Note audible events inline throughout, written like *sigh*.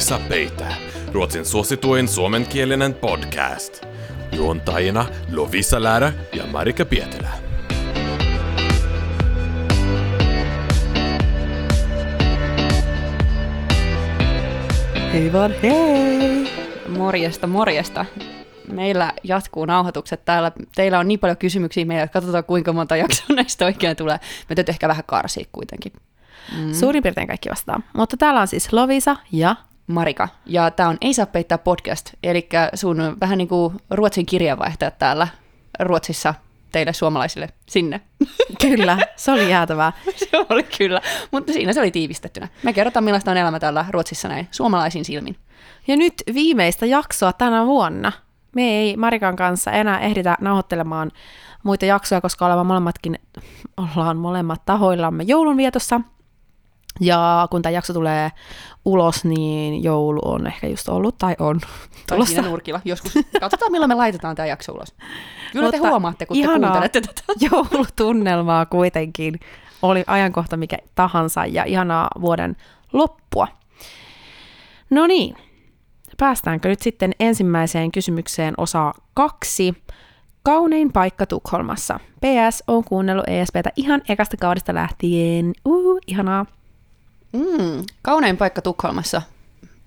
Lovisa Peitä, Ruotsin suosituin suomenkielinen podcast. Juontajina Lovisa Lärä ja Marika Pietilä. Hei vaan hei! Morjesta, morjesta. Meillä jatkuu nauhoitukset täällä. Teillä on niin paljon kysymyksiä meillä, että katsotaan kuinka monta jaksoa *laughs* näistä oikein tulee. Me täytyy ehkä vähän karsia kuitenkin. Mm. Suurin piirtein kaikki vastaan. Mutta täällä on siis Lovisa ja Marika. Ja tämä on Ei saa peittää podcast, eli sun vähän niin kuin Ruotsin kirjeenvaihtajat täällä Ruotsissa teille suomalaisille sinne. *laughs* Kyllä, se oli jäätävää. *laughs* se oli kyllä, mutta siinä se oli tiivistettynä. Me kerrotaan, millaista on elämä täällä Ruotsissa näin suomalaisin silmin. Ja nyt viimeistä jaksoa tänä vuonna. Me ei Marikan kanssa enää ehditä nauhoittelemaan muita jaksoja, koska olemme molemmatkin, ollaan molemmat tahoillamme joulunvietossa. Ja kun tämä jakso tulee ulos, niin joulu on ehkä just ollut tai on Tai tulossa. siinä nurkilla joskus. Katsotaan, milloin me laitetaan tämä jakso ulos. Kyllä te Mutta huomaatte, kun te kuuntelette tätä. joulutunnelmaa kuitenkin. Oli ajankohta mikä tahansa ja ihanaa vuoden loppua. No niin, päästäänkö nyt sitten ensimmäiseen kysymykseen osa kaksi. Kaunein paikka Tukholmassa. PS on kuunnellut ESPtä ihan ekasta kaudesta lähtien. Uh, ihanaa. Mm, kaunein paikka Tukholmassa.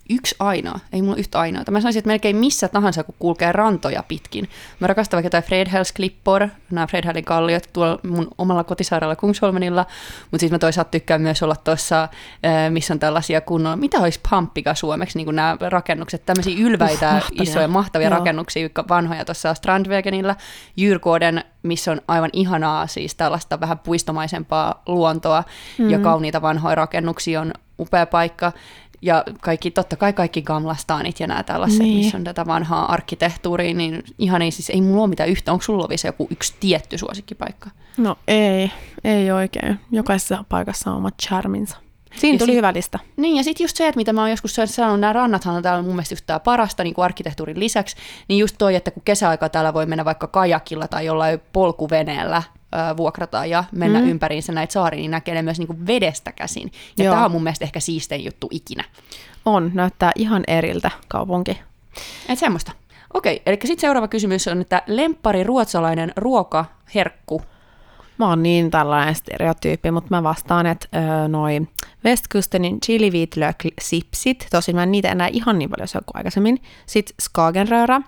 Yksi ainoa, ei mulla yhtä ainoa. Mä sanoisin, että melkein missä tahansa, kun kulkee rantoja pitkin. Mä rakastan vaikka jotain Fredhells Klippor, nämä Fredhellin kalliot tuolla mun omalla kotisairaalla Kungsholmenilla, mutta siis mä toisaalta tykkään myös olla tuossa, missä on tällaisia kunnon, mitä olisi pamppika suomeksi, niin kuin nämä rakennukset, tämmöisiä ylväitä, Uh, mahtavia. isoja, mahtavia Joo. rakennuksia, jotka vanhoja tuossa Strandvägenillä, Jyrkården, missä on aivan ihanaa siis tällaista vähän puistomaisempaa luontoa mm. ja kauniita vanhoja rakennuksia on upea paikka. Ja kaikki, totta kai kaikki Gamlastanit ja nämä tällaiset, Niin. missä on tätä vanhaa arkkitehtuuria, niin ihan ei siis, ei mulla ole mitään yhtä. Onko sulla Lovisa joku yksi tietty suosikkipaikka? No ei, ei oikein. Jokaisessa paikassa on omat charminsa. Siinä Ja tuli sit- hyvä lista. Niin, ja sitten just se, että mitä mä oon joskus sanonut, nämä rannathan on täällä mun mielestä just tää parasta niin kuin arkkitehtuurin lisäksi, niin just toi, että kun kesäaikaa täällä voi mennä vaikka kajakilla tai jollain polkuveneellä ö, vuokrataan ja mennä Mm. ympäriinsä näitä saaria, niin näkee ne myös niin kuin vedestä käsin. Ja Joo. tämä on mun mielestä ehkä siistein juttu ikinä. On, näyttää ihan eriltä kaupunki. Et semmoista. Okei, eli sitten seuraava kysymys on, että lemppari ruotsalainen ruokaherkku. Mä oon niin tällainen stereotyyppi, mutta mä vastaan, että öö, noi Westkustenin chili sipsit, tosin mä en niitä enää ihan niin paljon syö kuin aikaisemmin. Sitten skagenröra,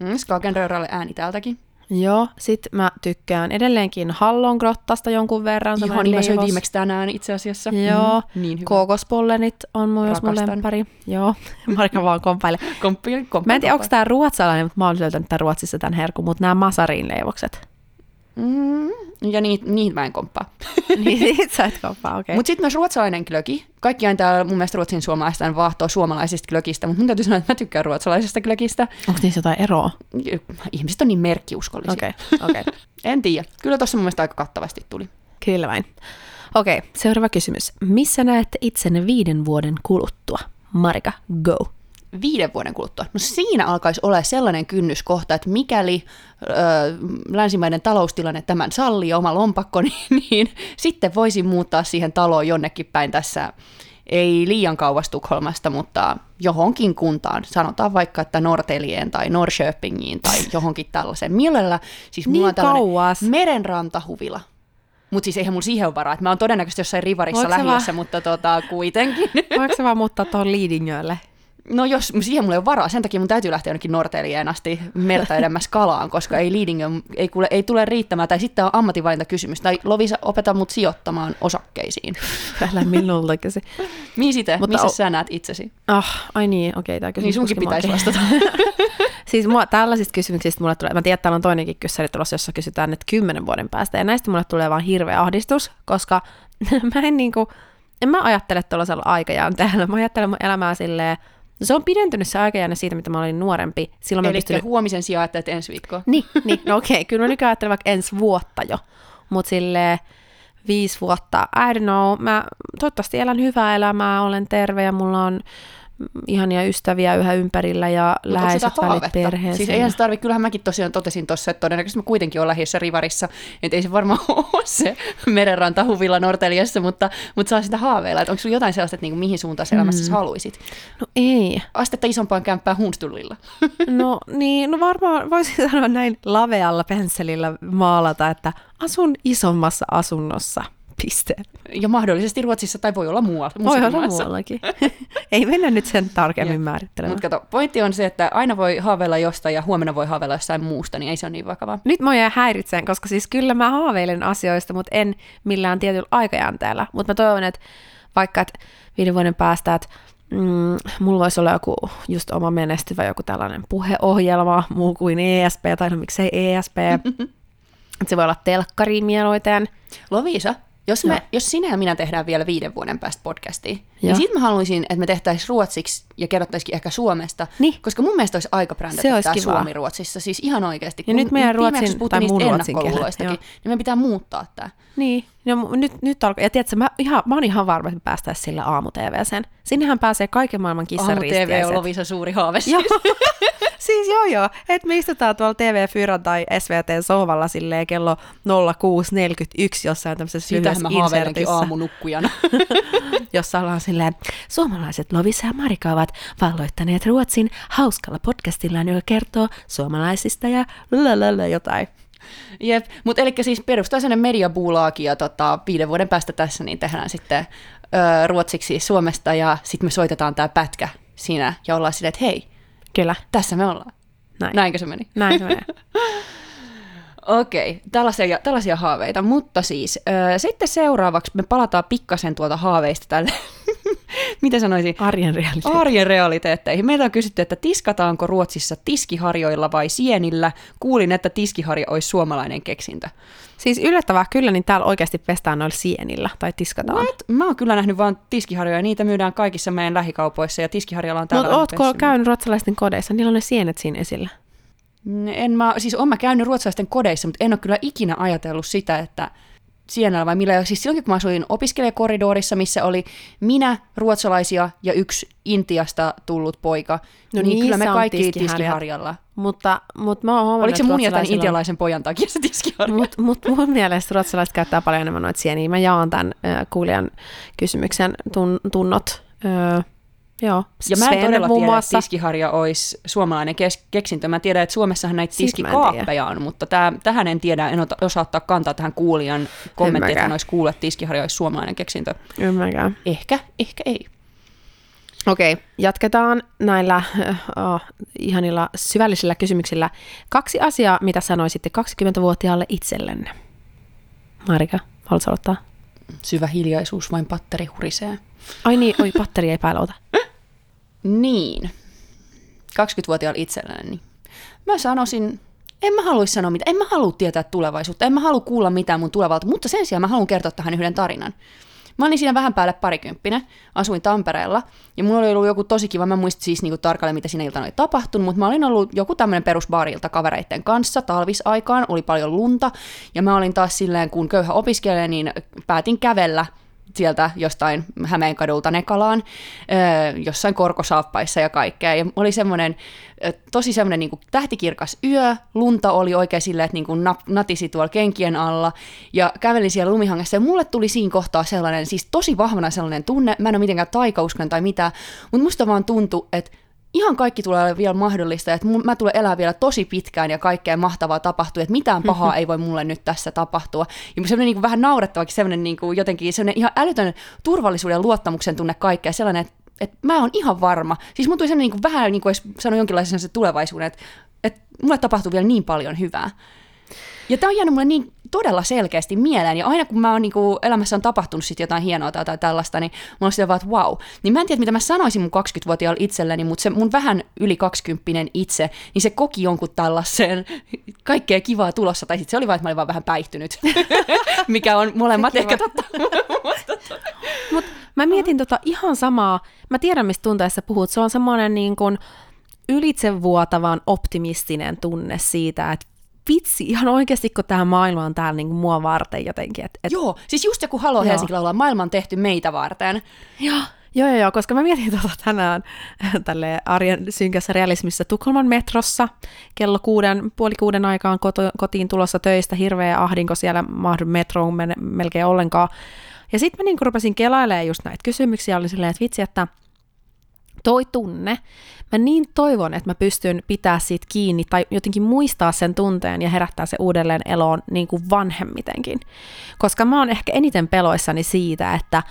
Mm, Skagenröralle ääni täältäkin. Joo. Sitten mä tykkään edelleenkin hallongrottasta jonkun verran. Ihan semmoinen niin mä söin viimeksi tänään itse asiassa. Joo, Mm, niin hyvä. kokospollenit on myös mun Rakastan. lemppari. Joo, *laughs* Marika vaan komppaile. Komppi, komppi, Mä en tiedä, onko tämä ruotsalainen, mutta mä oon löytänyt tämän Ruotsissa tämän herkun, mutta nämä masarin leivokset. Mm, ja niitä niit mä en komppaa. *laughs* niin sit sä et komppaa, okei. Okay. Mutta sitten myös ruotsalainen glögi. Kaikki aina täällä mun mielestä ruotsin suomalaisten vahtoo suomalaisista glögistä, mutta mun täytyy sanoa, että mä tykkään ruotsalaisesta glögistä. Onko niissä jotain eroa? Ihmiset on niin merkkiuskollisia. Okei, *laughs* okei. En tiedä. Kyllä tuossa mun mielestä aika kattavasti tuli. Kyllä vain. Okei, seuraava kysymys. Missä näette itsenne viiden vuoden kuluttua? Marika, go. Viiden vuoden kuluttua. No siinä alkaisi olla sellainen kynnyskohta, että mikäli ö, länsimainen taloustilanne tämän sallii oma lompakko, *laughs* niin, niin sitten voisin muuttaa siihen taloon jonnekin päin tässä, ei liian kauas Tukholmasta, mutta johonkin kuntaan. Sanotaan vaikka, että Nortelien tai Norrköpingiin tai *laughs* johonkin tällaiseen. Mielellä, siis mulla Niin on tällainen kauas. merenrantahuvila. Mutta siis eihän mulla siihen ole varaa. että Mä oon todennäköisesti jossain rivarissa Voiko sä lähiössä, vaan- mutta tota, kuitenkin. *laughs* Voiko sä vaan muuttaa tuohon Liidingölle? No jos siihen mulla ei ole varaa, sen takia mun täytyy lähteä jonnekin Nortelien asti merta edemmäs kalaan, koska ei Leading ei, kuule, ei tule riittämään, tai sitten on ammatinvalinta kysymys, tai Lovisa, opeta mut sijoittamaan osakkeisiin. Älä minulta kysy. Mihin sitä, Mutta missä o- sä näet itsesi? Ah, ai niin, okei, tämä kysymys Niin sunkin pitäisi vastata. *laughs* siis mua, tällaisista kysymyksistä mulle tulee, mä tiedän, että täällä on toinenkin kyssäri tulossa, jossa kysytään nyt kymmenen vuoden päästä, ja näistä mulle tulee vaan hirveä ahdistus, koska *laughs* mä en niinku, en mä ajattele tuollaisella aikajänteellä, mä ajattelen mun elämää silleen, no se on pidentynyt se aikajänne siitä, mitä mä olin nuorempi. Silloin Eli pystyn... huomisen sijaan ajattelet ensi viikkoa. Niin, niin, no okei, kyllä mä nykyään ajattelen vaikka ensi vuotta jo, mutta silleen viisi vuotta, I don't know, mä toivottavasti elän hyvää elämää, olen terve ja mulla on ihania ystäviä yhä ympärillä ja Mut läheiset välit perheeseen. Siis eihän se tarvi, kyllähän mäkin tosiaan totesin tuossa, että todennäköisesti mä kuitenkin olen lähiössä Rivarissa, että ei se varmaan *laughs* ole se merenranta huvilla Norteliassa, mutta, mutta saa sitä haaveilla, että onko sulla jotain sellaista, että niinku, mihin suuntaan mm. elämässä sä haluaisit? No ei. Astetta isompaan kämppään Hunstullilla. *laughs* No niin, no varmaan voisin sanoa näin lavealla pensselillä maalata, että asun isommassa asunnossa. Piste. Ja mahdollisesti Ruotsissa tai voi olla muualla. Voi olla muuallakin. *laughs* ei mennä nyt sen tarkemmin määrittelemään. Mutta kato, pointti on se, että aina voi haaveilla jostain ja huomenna voi haaveilla jostain muusta, niin ei se ole niin vakavaa. Nyt mä jää häiritseen, koska siis kyllä mä haaveilen asioista, mutta en millään tietyllä aikajänteellä. Mutta mä toivon, että vaikka että viiden vuoden päästä, että mm, mulla voisi olla joku just oma menestyvä joku tällainen puheohjelma, muu kuin ESP, tai no miksei ESP. *laughs* se voi olla telkkari mieluiten. Lovisa, jos, me, jos sinä ja minä tehdään vielä viiden vuoden päästä podcastia, Joo. niin sit mä haluaisin, että me tehtäisiin ruotsiksi ja kerrottaisikin ehkä Suomesta, Niin. koska mun mielestä olisi aika brändätä tämä. Suomi Ruotsissa, siis ihan oikeasti. Ja nyt meidän ruotsin- tai mun ruotsin joo. niin meidän pitää muuttaa tämä. Niin, no, nyt, nyt alkaa. Ja tiedätkö, mä, ihan, mä oon ihan varma, että me päästäisiin sillä aamu-tvseen. Sinnehän pääsee kaiken maailman kissan Aamu TV on. Lovisa suuri haave. Joo, siis. *laughs* siis joo joo, että me istutaan tuolla TV Fyran tai SVT sohvalla silleen kello 06.41 jossain tämmöisessä lyhyessä mä haaveilenkin aamunukkujana. *laughs* jossa ollaan silleen, suomalaiset Lovisa ja Marika ovat valloittaneet Ruotsin hauskalla podcastillaan, joka kertoo suomalaisista ja lalalala jotain. Jep, mutta eli siis perustaa sellainen mediabuulaaki ja tota, viiden vuoden päästä tässä niin tehdään sitten ö, ruotsiksi Suomesta ja sitten me soitetaan tämä pätkä siinä ja ollaan silleen, että hei, Kyllä, tässä me ollaan. näin. Näinkö se meni? Näin se menee. *laughs* Okei, tällaisia, tällaisia haaveita, mutta siis ö, sitten seuraavaksi me palataan pikkasen tuolta haaveista tälle, *laughs* mitä sanoisin, Arjen realiteetti. arjen realiteetteihin. Meiltä on kysytty, että tiskataanko Ruotsissa tiskiharjoilla vai sienillä. Kuulin, että tiskiharja olisi suomalainen keksintö. Siis yllättävää kyllä, niin täällä oikeasti pestään noilla sienillä tai tiskataan. What? Mä oon kyllä nähnyt vaan tiskiharjoja, niitä myydään kaikissa meidän lähikaupoissa ja tiskiharjalla on täällä. Mutta ootko käynyt ruotsalaisten kodeissa? Niillä on ne sienet siinä esillä. En mä, siis oon mä käynyt ruotsalaisten kodeissa, mutta en ole kyllä ikinä ajatellut sitä, että sienellä vai millä. Siis silloin kun mä asuin opiskelijakoridorissa, missä oli minä, ruotsalaisia ja yksi Intiasta tullut poika, No niin kyllä me kaikki tiskiharjalla. Mutta, mutta mä oon huomannut, Oliko se mun ja tämän intialaisen pojan takia se tiskiharja? Mut, mut mun mielestä ruotsalaiset käyttää paljon enemmän noita sieniä. Mä jaan tämän äh, kuulijan kysymyksen tun, tunnot. Äh, joo, Ja mä en todella muun tiedä, muassa. että tiskiharja olisi suomalainen kes- keksintö. Mä tiedän, että Suomessahan näitä en tiskikaappeja on, mutta tää, tähän en tiedä, en osaa ottaa kantaa tähän kuulijan kommenttiin, että hän olisi kuullut, että tiskiharja olisi suomalainen keksintö. Ymmärrän. Ehkä, ehkä ei. Okei, okay, jatketaan näillä oh, ihanilla syvällisillä kysymyksillä. Kaksi asiaa, mitä sanoisitte 20-vuotiaalle itsellenne. Marika, haluatko aloittaa? Syvä hiljaisuus, vain patteri hurisee. Ai niin, oi, patteri ei päällä ota. Niin. 20-vuotiaalla itselleni. Mä sanoisin, en mä haluaisi sanoa mitään, en mä halua tietää tulevaisuutta, en mä halua kuulla mitään mun tulevalta, mutta sen sijaan mä haluan kertoa tähän yhden tarinan. Mä olin siinä vähän päälle parikymppinen, asuin Tampereella, ja mulla oli ollut joku tosi kiva, mä en muista siis niinku tarkalleen, mitä siinä iltana oli tapahtunut, mutta mä olin ollut joku tämmöinen perusbaarilta kavereitten kanssa talvisaikaan, oli paljon lunta, ja mä olin taas silleen, kun köyhä opiskelija, niin päätin kävellä sieltä jostain Hämeenkadulta Nekalaan, öö, jossain korkosaappaissa ja kaikkea. Ja oli semmoinen, tosi semmoinen niin tähtikirkas yö, lunta oli oikein silleen, että niin kuin natisi tuolla kenkien alla, ja kävelin siellä lumihangessa, ja mulle tuli siinä kohtaa sellainen, siis tosi vahvana sellainen tunne, mä en ole mitenkään taikauskon tai mitään, mutta musta vaan tuntui, että ihan kaikki tulee vielä mahdollista, että mä tulen elää vielä tosi pitkään ja kaikkea mahtavaa tapahtuu, että mitään pahaa ei voi mulle nyt tässä tapahtua. Ja semmoinen niin vähän naurettavakin, semmoinen niin kuin jotenkin semmoinen ihan älytön turvallisuuden ja luottamuksen tunne kaikkea, sellainen, että, että mä oon ihan varma. Siis mun tuli semmoinen niin kuin vähän niin kuin sanonut jonkinlaisen se tulevaisuuden, että, että mulle tapahtuu vielä niin paljon hyvää. Ja tämä on jäänyt mulle niin todella selkeästi mieleen, ja aina kun mä oon niinku, elämässä on tapahtunut sit jotain hienoa tai, tai tällaista, niin mä oon sitä vaan, että wow. Niin mä en tiedä, mitä mä sanoisin mun 20-vuotiaalle itselleni, mutta se mun vähän yli 20 itse, niin se koki jonkun tällaisen kaikkea kivaa tulossa, tai sitten se oli vaan, että mä olin vaan vähän päihtynyt, *laughs* mikä on molemmat Se kiva. ehkä totta. *laughs* Mut mä mietin tota ihan samaa, mä tiedän mistä tunteessa puhut, se on semmoinen niin kuin ylitsevuotavan optimistinen tunne siitä, että vitsi, ihan oikeasti kun tämä maailma on täällä niin kuin mua varten jotenkin. Et, et, Joo, siis just joku Halo Joo. Helsinki laulaa, maailma on tehty meitä varten. ja, Joo, joo, joo, koska mä mietin tuota tänään tälle arjen synkässä realismissa Tukholman metrossa kello kuuden, puoli kuuden aikaan koto, kotiin tulossa töistä, hirveä ahdinko siellä mahdu metroon melkein ollenkaan. Ja sitten mä niin rupesin kelailemaan just näitä kysymyksiä, oli silleen, että vitsi, että toi tunne, mä niin toivon, että mä pystyn pitää siitä kiinni tai jotenkin muistaa sen tunteen ja herättää se uudelleen eloon niin kuin vanhemmitenkin. Koska mä oon ehkä eniten peloissani siitä, että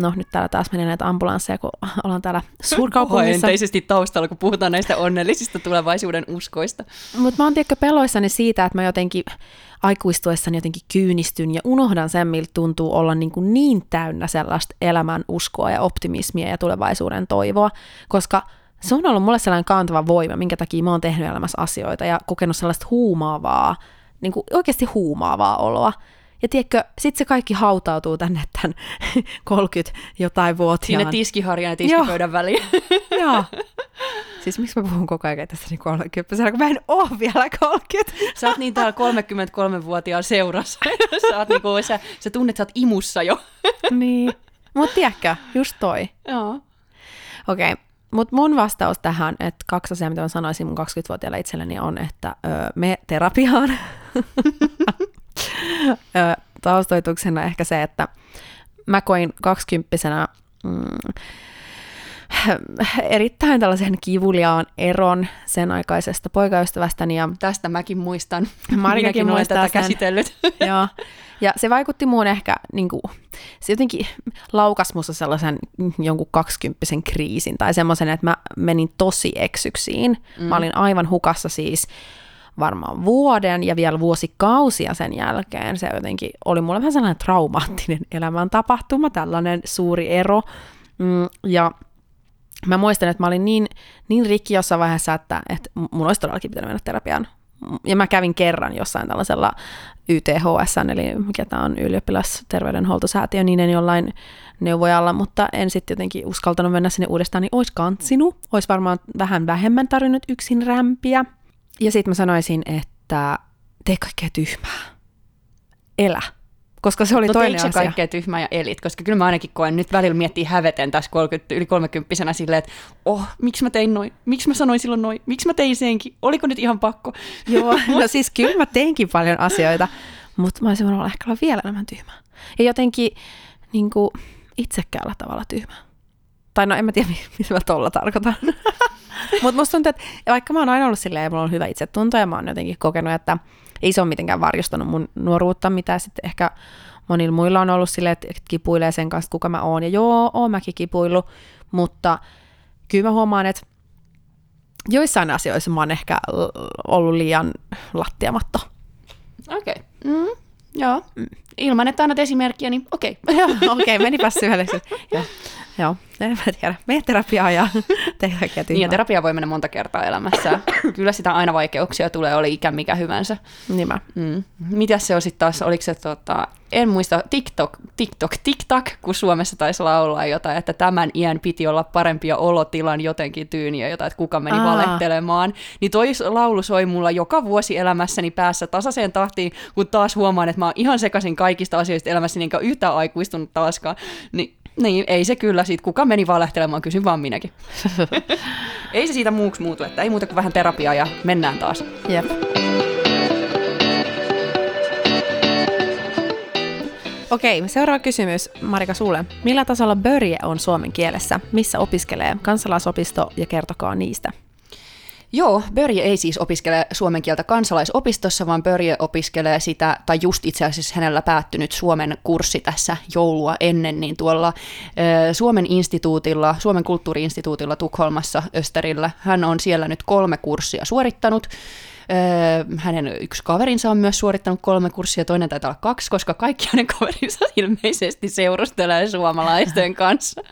No nyt täällä taas menee näitä ambulansseja, kun *laughs* ollaan täällä suurkaupungissa. Ohenteisesti taustalla, kun puhutaan näistä onnellisista tulevaisuuden uskoista. Mutta mä oon tiedätkö peloissani siitä, että mä jotenkin aikuistuessani jotenkin kyynistyn ja unohdan sen, miltä tuntuu olla niin, kuin niin täynnä sellaista elämän uskoa ja optimismia ja tulevaisuuden toivoa, koska se on ollut mulle sellainen kantava voima, minkä takia mä oon tehnyt elämässä asioita ja kokenut sellaista huumaavaa, niin kuin oikeasti huumaavaa oloa. Ja tiedätkö, sit se kaikki hautautuu tänne tämän 30 *laughs* jotain vuotiaan. Sinne tiskiharjan ja tiskipöydän väliin. *laughs* Joo. *laughs* Siis miksi mä puhun koko ajan tässä niin 30 kun mä en oo vielä 30. Sä oot niin täällä 33-vuotiaan seurassa. sä, oot niin kuin, sä, sä tunnet, sä oot imussa jo. niin. Mut tiedätkö, just toi. Joo. Okei, okay. Mutta mun vastaus tähän, että kaksi asiaa, mitä mä sanoisin mun 20-vuotiaille itselleni on, että ö, me terapiaan. *laughs* taustoituksena ehkä se, että mä koin kaksikymppisenä mm, erittäin tällaisen kivuliaan eron sen aikaisesta poikaystävästäni. Ja Tästä mäkin muistan. Marinakin muistaa tätä sen. käsitellyt. *laughs* Joo. Ja se vaikutti muun ehkä, niin kuin, se jotenkin laukas musta sellaisen jonkun kaksikymppisen kriisin tai semmoisen, että mä menin tosi eksyksiin. Mm. Mä olin aivan hukassa siis varmaan vuoden ja vielä vuosikausia sen jälkeen. Se jotenkin oli mulle vähän sellainen traumaattinen elämäntapahtuma, tällainen suuri ero. Mm, ja mä muistan, että mä olin niin, niin rikki jossain vaiheessa, että, että mun olisi todellakin pitänyt mennä terapiaan. Ja mä kävin kerran jossain tällaisella YTHS, eli mikä tämä on ylioppilasterveydenhuoltosäätiö, niin en jollain neuvojalla, mutta en sitten jotenkin uskaltanut mennä sinne uudestaan, niin olisi kantsinut. Olisi varmaan vähän vähemmän tarvinnut yksin rämpiä. Ja sitten mä sanoisin, että tee kaikkea tyhmää. Elä. Koska se oli no, toinen asia. kaikkea tyhmää ja elit? Koska kyllä mä ainakin koen nyt välillä miettii häveten tässä 30, yli 30 silleen, että oh, miksi mä tein noin? Miksi mä sanoin silloin noin? Miksi mä tein senkin? Oliko nyt ihan pakko? *laughs* Joo, *laughs* no siis kyllä mä teinkin paljon asioita, mutta mä olisin voinut olla ehkä olla vielä enemmän tyhmä. Ja jotenkin niin kuin, itsekkäällä tavalla tyhmä. Tai no en mä tiedä, *laughs* mitä mä tolla tarkoitan. *laughs* Mutta musta tuntuu, että vaikka mä oon aina ollut silleen ja mulla on hyvä itsetunto ja mä oon jotenkin kokenut, että ei se ole mitenkään varjostanut mun nuoruutta, mitä sitten ehkä monilla muilla on ollut silleen, että kipuilee sen kanssa, kuka mä oon. Ja joo, oon mäkin kipuillut, mutta kyllä mä huomaan, että joissain asioissa mä oon ehkä ollut liian lattiamatto. Okei. Okay. Mm, joo. Ilman, että annat esimerkkiä, niin okei. *laughs* Okay. Okei, okay, menipä syvälliseksi. Joo, en mä tiedä. Mene terapiaa ja *laughs* tee kaikkea Niin, ja terapia voi mennä monta kertaa elämässä. *coughs* Kyllä sitä aina vaikeuksia tulee, oli ikä mikä hyvänsä. Nimä. Mm. Mitäs se on sitten taas, oliko se tota, en muista, TikTok, TikTok, TikTok, kun Suomessa taisi laulaa jotain, että tämän iän piti olla parempia olotilan jotenkin tyyniä, jotain, että kuka meni Aa. valehtelemaan. Niin toi laulu soi mulla joka vuosi elämässäni päässä tasaiseen tahtiin, kun taas huomaan, että mä oon ihan sekaisin kaikista asioista elämässäni, enkä yhtään aikuistunut taaskaan. Niin niin, ei se kyllä siitä. Kuka meni valehtelemaan, kysyn vaan minäkin. *laughs* ei se siitä muuksi muutu, että ei muuta kuin vähän terapiaa ja mennään taas. Jep. Okei, seuraava kysymys Marika sulle. Millä tasolla börje on suomen kielessä? Missä opiskelee kansalaisopisto ja kertokaa niistä? Joo, Börje ei siis opiskele suomen kieltä kansalaisopistossa, vaan Börje opiskelee sitä, tai just itse asiassa hänellä päättynyt Suomen kurssi tässä joulua ennen, niin tuolla Suomen instituutilla, Suomen kulttuuriinstituutilla Tukholmassa Österillä, hän on siellä nyt kolme kurssia suorittanut, hänen yksi kaverinsa on myös suorittanut kolme kurssia, toinen taitaa olla kaksi, koska kaikki hänen kaverinsa ilmeisesti seurustelee suomalaisten kanssa.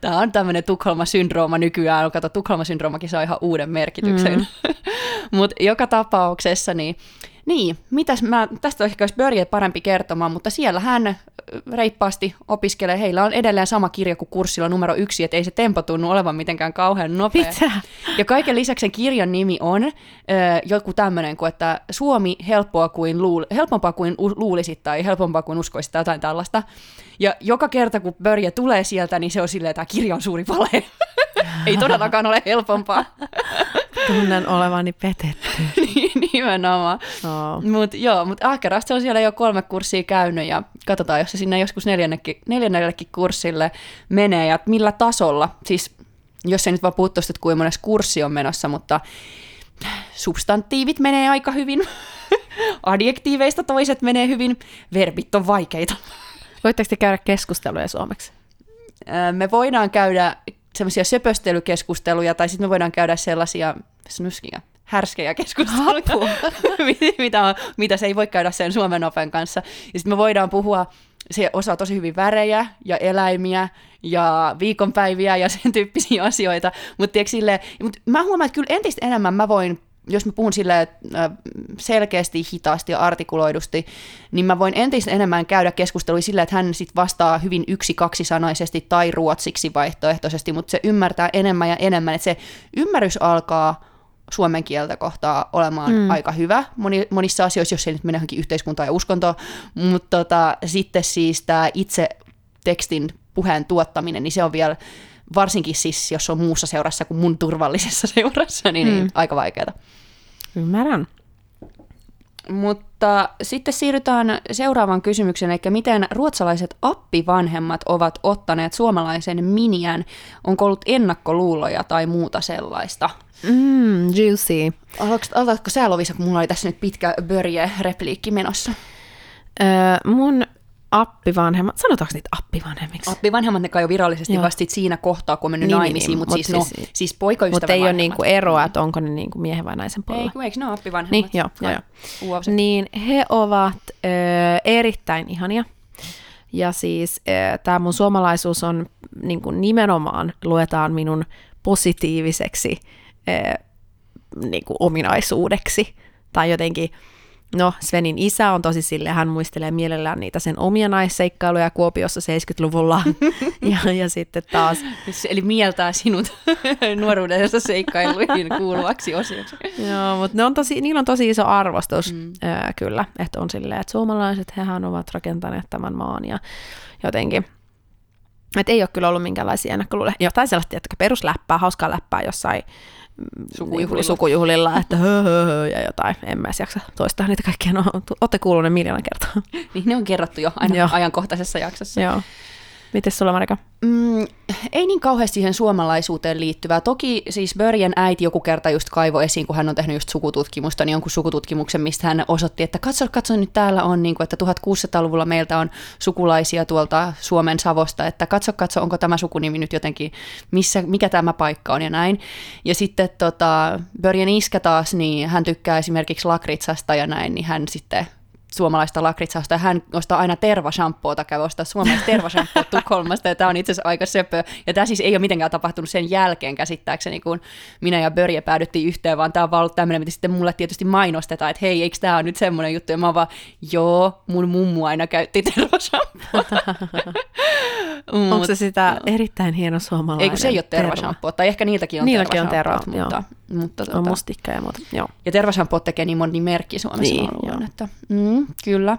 Tämä on tämmöinen Tukholma-syndrooma nykyään. Kato, Tukholma-syndroomakin saa ihan uuden merkityksen. Mm. *laughs* Mutta joka tapauksessa niin Niin, mitäs mä, tästä ehkä olisi Börje parempi kertomaan, mutta siellä hän reippaasti opiskelee. Heillä on edelleen sama kirja kuin kurssilla numero yksi, että ei se tempo tunnu olevan mitenkään kauhean nopea. Mitä? Ja kaiken lisäksi sen kirjan nimi on ö, joku tämmöinen kuin, että Suomi helppoa kuin luul, helpompaa kuin u- luulisit tai helpompaa kuin uskoisit tai jotain tällaista. Ja joka kerta, kun Börje tulee sieltä, niin se on silleen, että tämä kirja on suuri vale. *laughs* ei todellakaan ole helpompaa. Tunnen olevani petetty. *laughs* *laughs* Nimenomaan. Oh. Mutta joo, mutta ahkerasti on siellä jo kolme kurssia käynyt ja katsotaan, jos se sinne joskus neljännellekin kurssille menee ja millä tasolla. Siis jos ei nyt vaan puhu tuosta, että kuinka monessa kurssi on menossa, mutta substantiivit menee aika hyvin. *laughs* Adjektiiveista toiset menee hyvin. Verbit on vaikeita. Voitteko te käydä keskusteluja suomeksi? Me voidaan käydä semmoisia söpöstelykeskusteluja tai sitten me voidaan käydä sellaisia snuskia, härskejä keskusteluja, *laughs* mitä, on, mitä se ei voi käydä sen Suomen open kanssa. Ja sitten me voidaan puhua, se osaa tosi hyvin värejä ja eläimiä ja viikonpäiviä ja sen tyyppisiä *laughs* asioita, mutta mut mä huomaan, että kyllä entistä enemmän mä voin jos mä puhun sille selkeästi, hitaasti ja artikuloidusti, niin mä voin entistä enemmän käydä keskustelua sillä, että hän sit vastaa hyvin yksi-kaksisanaisesti tai ruotsiksi vaihtoehtoisesti, mutta se ymmärtää enemmän ja enemmän, että se ymmärrys alkaa suomen kieltä kohtaa olemaan mm. aika hyvä moni, monissa asioissa, jos ei nyt mene johonkin yhteiskuntaan ja uskontoon, mutta tota, sitten siis tämä itse tekstin puheen tuottaminen, niin se on vielä varsinkin siis, jos on muussa seurassa kuin mun turvallisessa *laughs* seurassa, niin, mm. niin aika vaikeaa. Ymmärrän. Mutta sitten siirrytään seuraavaan kysymykseen, eli miten ruotsalaiset appivanhemmat ovat ottaneet suomalaisen miniän? Onko ollut ennakkoluuloja tai muuta sellaista? Mm, juicy. Aloitatko sä Lovisa, kun mulla oli tässä nyt pitkä börje-repliikki menossa? Öö, mun appivanhemmat, sanotaanko niitä appivanhemmiksi? Appivanhemmat ne kai jo virallisesti Joo. vasta siinä kohtaa, kun on mennyt Niin, naimisiin, niin, mutta mut siis, no, siis- siis poikaystävän Mutta ei ole niinku eroa, että onko ne niinku miehen vai naisen Ei, puolella. kun eikö ne ole appivanhemmat? Niin, joo, joo. Uauset. Niin he ovat ö, erittäin ihania. Ja siis tämä mun suomalaisuus on niin kuin nimenomaan luetaan minun positiiviseksi ö, niin kuin ominaisuudeksi. Tai jotenkin, no Svenin isä on tosi sille, hän muistelee mielellään niitä sen omia naisseikkailuja Kuopiossa 70-luvulla. *laughs* ja, ja sitten taas Eli mieltää sinut *laughs* nuoruudessa seikkailuihin *laughs* kuuluvaksi osioksi. Joo, mutta ne on tosi, niillä on tosi iso arvostus mm. ää, kyllä, että on silleen, että suomalaiset, hehän ovat rakentaneet tämän maan ja jotenkin. Että ei ole kyllä ollut minkäänlaisia ennakkoluuloja. Jotain sellaista, tiettäkö, perusläppää, hauskaa läppää jossain Sukujuhlilla. niinku sukujuhlilla, että hö, hö, hö, ja jotain. En mä jaksa toistaa niitä kaikkia. No, olette kuulleet ne miljoona kertaa. Niin ne on kerrottu jo aina Joo. ajankohtaisessa jaksossa. Joo. Mites sulla, Marika? Mm, ei niin kauheasti siihen suomalaisuuteen liittyvää. Toki siis Börjen äiti joku kerta just kaivo esiin, kun hän on tehnyt just sukututkimusta, niin jonkun sukututkimuksen, mistä hän osoitti, että katso, katso nyt täällä on, niin kuin, että 1600-luvulla meiltä on sukulaisia tuolta Suomen Savosta, että katso, katso, onko tämä sukunimi nyt jotenkin, missä, mikä tämä paikka on ja näin. Ja sitten tota, Börjen iskä taas, niin hän tykkää esimerkiksi lakritsasta ja näin, niin hän sitten suomalaista lakritsausta, ja hän ostaa aina tervashampoota, käy ostaa suomalaista tervashampoota Tukholmasta, ja tämä on itse asiassa aika söpö. Ja tämä siis ei ole mitenkään tapahtunut sen jälkeen käsittääkseni, kun minä ja Börje päädyttiin yhteen, vaan tämä on vaan ollut tämmöinen, mitä sitten mulle tietysti mainostetaan, että hei, eikö tämä ole nyt semmoinen juttu, ja mä oon vaan, joo, mun mummu aina käytti *laughs* tervashampoota. *laughs* Onko se sitä erittäin hieno suomalainen Ei kun se ei ole tervashampoo, tai ehkä niiltäkin on Niilläkin on tervashampoot, terva, mutta, mutta On tota, mustikka ja muuta. Joo. Ja tervashampoot tekee niin moni merkki Suomessa, Niin, joo. että mm, kyllä.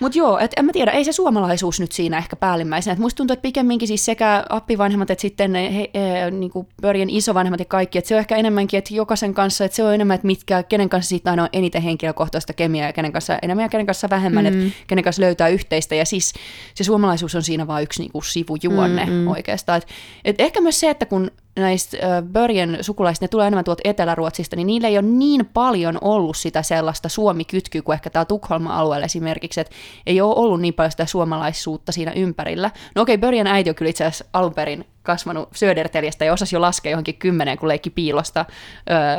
Mutta joo, et en mä tiedä, ei se suomalaisuus nyt siinä ehkä päällimmäisenä. Et musta tuntuu, että pikemminkin siis sekä appivanhemmat että sitten he, he, niinku Börjen isovanhemmat ja kaikki, että se on ehkä enemmänkin, että jokaisen kanssa, että se on enemmän, että mitkä, kenen kanssa siitä aina on eniten henkilökohtaista kemiaa ja kenen kanssa enemmän ja kenen kanssa vähemmän, mm. että kenen kanssa löytää yhteistä. Ja siis se suomalaisuus on siinä vaan yksi niinku sivujuonne mm-hmm. oikeastaan. Et, et ehkä myös se, että kun näistä Börjen sukulaisista, ne tulee enemmän tuolta Etelä-Ruotsista, niin niillä ei ole niin paljon ollut sitä sellaista suomi-kytkyä kuin ehkä täällä Tukholman alueella esimerkiksi, että ei ole ollut niin paljon sitä suomalaisuutta siinä ympärillä. No okei, Börjen äiti on kyllä itse asiassa alun perin kasvanut Söderteljestä ja osasi jo laskea johonkin kymmenen, kun leikki piilosta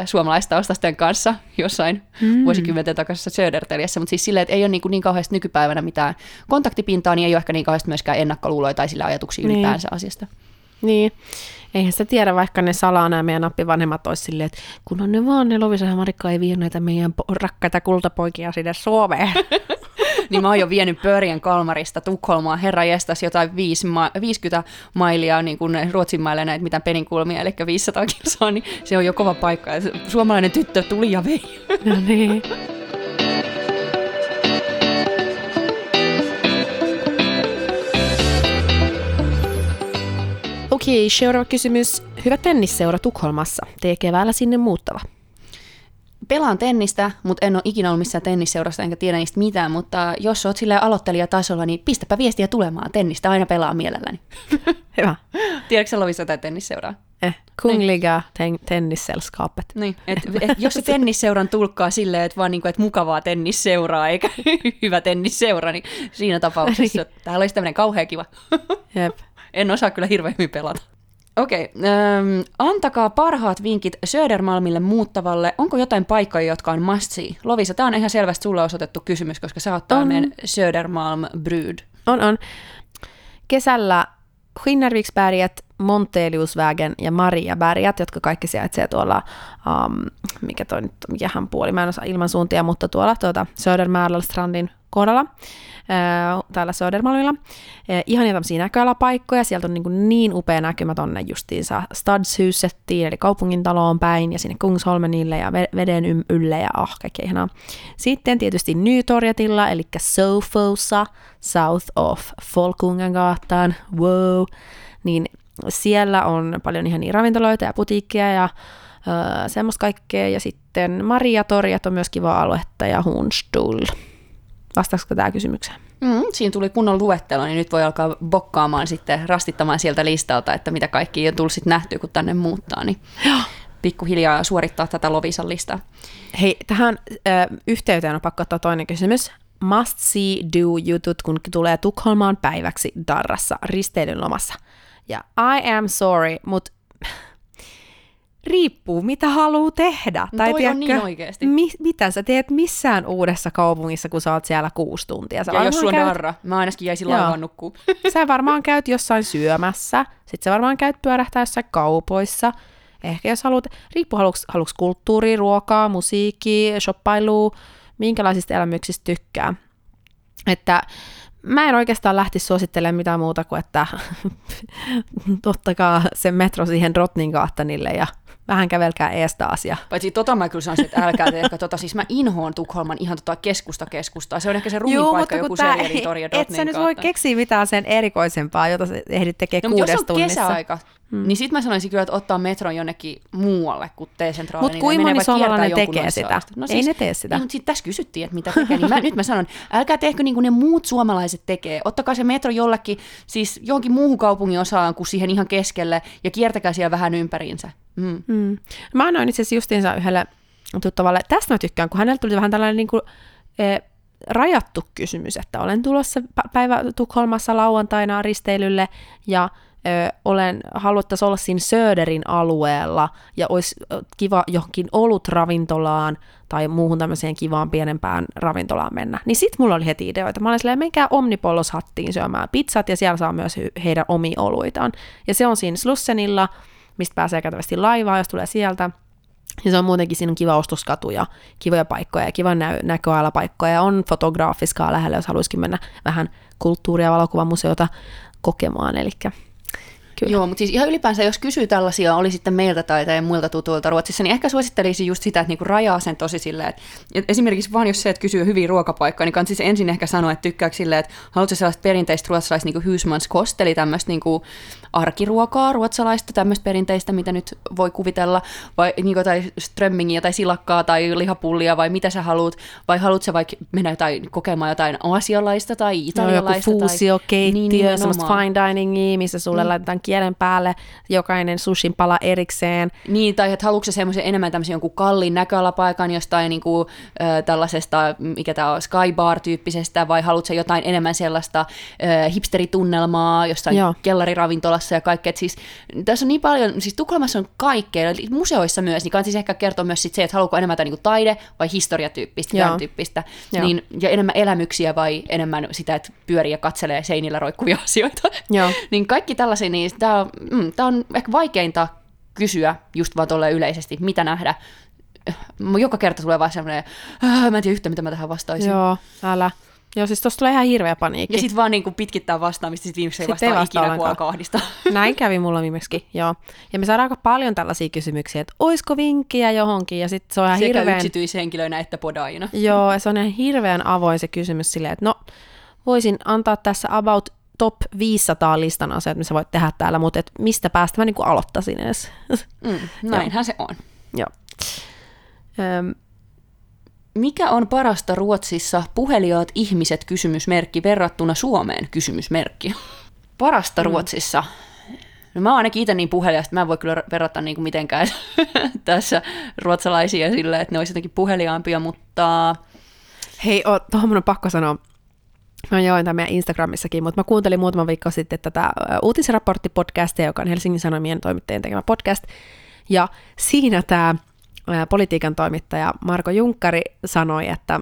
ö, suomalaistaustasten kanssa jossain mm. vuosikymmenten takaisessa Söderteljessä, mutta siis silleen, että ei ole niin, kuin niin kauheasti nykypäivänä mitään kontaktipintaa, niin ei ole ehkä niin kauheasti myöskään ennakkoluuloja tai sillä ajatuksia Niin. ylipäänsä asiasta. Niin. Eihän sitä tiedä, vaikka ne salaa nämä meidän nappivanhemmat olisi silleen, että kun on ne vaan ne Lovisa ja Marikka ei vie näitä meidän rakkaita kultapoikia sinne Suomeen. *laughs* niin mä oon jo vienyt Pörjen Kalmarista Tukholmaan, herra jestas, jotain viisi ma- 50 mailia niin kuin Ruotsin maille näitä mitään peninkulmia, eli 500 kilsaa, niin se on jo kova paikka. Ja se Suomalainen tyttö tuli ja vei. no niin. *laughs* Okei, seuraava kysymys. Hyvä tennisseura Tukholmassa. Tee keväällä sinne muuttava. Pelaan tennistä, mutta en ole ikinä ollut missään tennisseurassa, enkä tiedä niistä mitään, mutta jos oot silleen aloittelijatasolla, niin pistäpä viestiä tulemaan. Tennistä aina pelaa mielelläni. *laughs* Hyvä. Tiedätkö sä Lovisa jotain tennisseuraa? Eh, Kungliga ten- tennissällskapet. Niin, et, et, jos se tennisseuran tulkkaa silleen, että vaan niinku, et mukavaa tennisseuraa eikä *laughs* hyvä tennisseura, niin siinä tapauksessa täällä olisi tämmöinen kauhean kiva. *laughs* Jep. En osaa kyllä hirveän hyvin pelata. Okei, okay, ähm, antakaa parhaat vinkit Södermalmille muuttavalle. Onko jotain paikkoja, jotka on must see? Lovisa, tämä on ihan selvästi sulle osoitettu kysymys, koska sä oot meidän Södermalm Bryd. On, on. Kesällä Skinnerviksberget, Monteliusvägen ja Mariaberget, jotka kaikki sijaitsee tuolla, um, mikä toi nyt, mikähän puoli, mä en osaa ilmansuuntia, mutta tuolla tuota Södermäärlstrandin kohdalla, ää, täällä Södermalmilla. Ää, ihania tämmöisiä näköalapaikkoja, sieltä on niin, niin upea näkymä tonne justiinsa Stadshusettiin, eli kaupungin taloon päin, ja sinne Kungsholmenille ja ve- veden ylle, ja ah, kaikkea ihanaa. Sitten tietysti Nytorjatilla, eli Sofossa, south of Folkungangatan, wow, niin siellä on paljon ihan ravintoloita ja putiikkeja ja semmoista kaikkea. Ja sitten Maria-torjat on myös kiva aluetta ja Hunstull. Vastaisiko tämä kysymykseen? Mm, siinä tuli kunnon luettelo, niin nyt voi alkaa bokkaamaan sitten, rastittamaan sieltä listalta, että mitä kaikki on tullut sitten nähtyä, kun tänne muuttaa, niin pikkuhiljaa suorittaa tätä Lovisan listaa. Hei, tähän ö, yhteyteen on pakko ottaa toinen kysymys. Must see do jutut, kun tulee Tukholmaan päiväksi Darrassa risteilyn lomassa. Ja I am sorry, mutta *laughs* riippuu mitä haluaa tehdä. No toi on niin oikeesti. Mi- mitä sä teet missään uudessa kaupungissa, kun sä oot siellä kuusi tuntia? Sä Ja jos sulla on käyt- darra, mä ainakin jäisin laivaan nukkuu. *laughs* Sä varmaan *laughs* käyt jossain syömässä, sit sä varmaan käyt pyörähtää jossain kaupoissa. Ehkä jos haluat, riippuu haluatko, haluatko kulttuuria, ruokaa, musiikkia, shoppailua, minkälaisista elämyksistä tykkää. Että mä en oikeastaan lähtisi suosittelemaan mitään muuta kuin, että *laughs* ottakaa se metro siihen Rotningaatanille ja vähän kävelkää ees taas. Ja... Paitsi tota mä kyllä sanoisin, että älkää tehkö tota, siis mä inhoon Tukholman ihan tota keskusta keskustaa. Se on ehkä se rumin paikka, joku tää- Serialin tori ja et sä nyt voi keksiä mitään sen erikoisempaa, jota sä ehdit tekemään No, mutta jos kuudes on tunnissa. kesäaika, hmm. niin sit mä sanoisin kyllä, että ottaa metron jonnekin muualle kuin T-Centraali. Mut niin kuinka moni suomalainen tekee sitä? asti. Ei ne tee sitä. Niin, mutta sit tässä kysyttiin, että mitä tekee. Niin mä, nyt mä sanon, älkää tehkö niin kuin ne muut suomalaiset tekee. Ottakaa se metro jollekin, siis johonkin muuhun kaupungin osaan kuin siihen ihan keskelle ja kiertäkää siellä vähän ympäriinsä. Mm. Mm. Mä annoin itse asiassa justiinsa yhdelle tuttavalle, tästä mä tykkään, kun hänellä tuli vähän tällainen niin kuin, e, rajattu kysymys, että olen tulossa pä- päivä Tukholmassa lauantaina risteilylle ja olen, haluttaisi olla siinä Söderin alueella ja olisi kiva johonkin olutravintolaan tai muuhun tämmöiseen kivaan pienempään ravintolaan mennä. Niin sit mulla oli heti ideoita. Mä olin silleen, menkää Omnipollos-hattiin syömään pizzat ja siellä saa myös heidän omia oluitaan. Ja se on siinä Slussenilla, mistä pääsee käytävästi laivaan, jos tulee sieltä. Ja se on muutenkin, siinä on kiva ostoskatu ja kivoja paikkoja ja kivan nä- näköalapaikkoja ja on fotograafiskaa lähellä, jos haluaisikin mennä vähän kulttuuria ja valokuvamuseota kokemaan. Eli Kyllä. Joo, mutta siis ihan ylipäänsä, jos kysyy tällaisia, oli sitten meiltä tai, tai muilta tutuilta Ruotsissa, niin ehkä suosittelisin just sitä, että niinku rajaa sen tosi silleen, että että esimerkiksi vaan jos se, että kysyy hyviä ruokapaikkoja, niin kannattaa siis ensin ehkä sanoa, että tykkääkö silleen, että haluatko sellaista perinteistä ruotsalaista niinku husmanskost, eli tämmöistä niinku arkiruokaa ruotsalaista, tämmöistä perinteistä, mitä nyt voi kuvitella, vai niinku tai strömmingiä tai silakkaa tai lihapullia, vai mitä sä haluat, vai haluatko sä vaikka mennä jotain, kokemaan jotain aasialaista tai No, joku italialaista. fuusiokeittiö, Niin, niin, semmoista fine diningia, missä sulle mm. laitetaan kielen päälle jokainen sushin pala erikseen. Niin, tai että haluatko semmoisen enemmän tämmöisen jonkun kalliin näköalapaikan jostain niin kuin, äh, tällaisesta, mikä tämä on, skybar-tyyppisestä, vai haluatko jotain enemmän sellaista äh, hipsteritunnelmaa jostain Joo. kellariravintolassa ja kaikkea. Et Siis, tässä on niin paljon, siis Tukholmassa on kaikkea, museoissa myös, niin kannattaa siis ehkä kertoa myös sit se, että haluatko enemmän jotain niin kuin taide- vai historiatyyppistä, Joo. tämän tyyppistä, Joo. niin, ja enemmän elämyksiä vai enemmän sitä, että pyörii ja katselee seinillä roikkuvia *laughs* asioita. Joo. niin kaikki tällaisia, niin Tämä on, mm, tää on ehkä vaikeinta kysyä just vaan tolleen yleisesti, mitä nähdä. Joka kerta tulee vaan semmoinen, "Ah, mä en tiedä yhtä, mitä mä tähän vastaisin. Joo, älä. Joo, siis tosta tulee ihan hirveä paniikki. Ja sitten vaan niin kuin pitkittää vastaamista, sit viimeksi ei vastaa ei vastaa ikinä, kun ollenkaan. alkaa ahdistaa. *laughs* Näin kävi mulla viimeksi, joo. Ja me saadaan aika paljon tällaisia kysymyksiä, että oisko vinkkiä johonkin, ja sitten se on ihan Sekä hirveän... yksityishenkilöinä että podaajina. Joo, ja se on ihan hirveän avoin se kysymys silleen, että no, voisin antaa tässä about top 500 listan asiat, mitä sä voit tehdä täällä, mutta et mistä päästä mä niin aloittaisin edes. *laughs* Mm, näinhän se on. joo. Öm, Mikä on parasta Ruotsissa puheliaat ihmiset kysymysmerkki verrattuna Suomeen kysymysmerkki? Parasta mm. Ruotsissa? No mä oon ainakin itse niin puhelias, että mä en voi kyllä verrata niin kuin mitenkään *laughs* tässä ruotsalaisia sillä, että ne olisi jotenkin puheliaampia, mutta Hei, o, tuohon mun on pakko sanoa. Mä jaoin tämän meidän Instagramissakin, mutta mä kuuntelin muutama viikko sitten tätä uutisraporttipodcastia, joka on Helsingin Sanomien toimittajien tekemä podcast. Ja siinä tämä politiikan toimittaja Marko Junkkari sanoi, että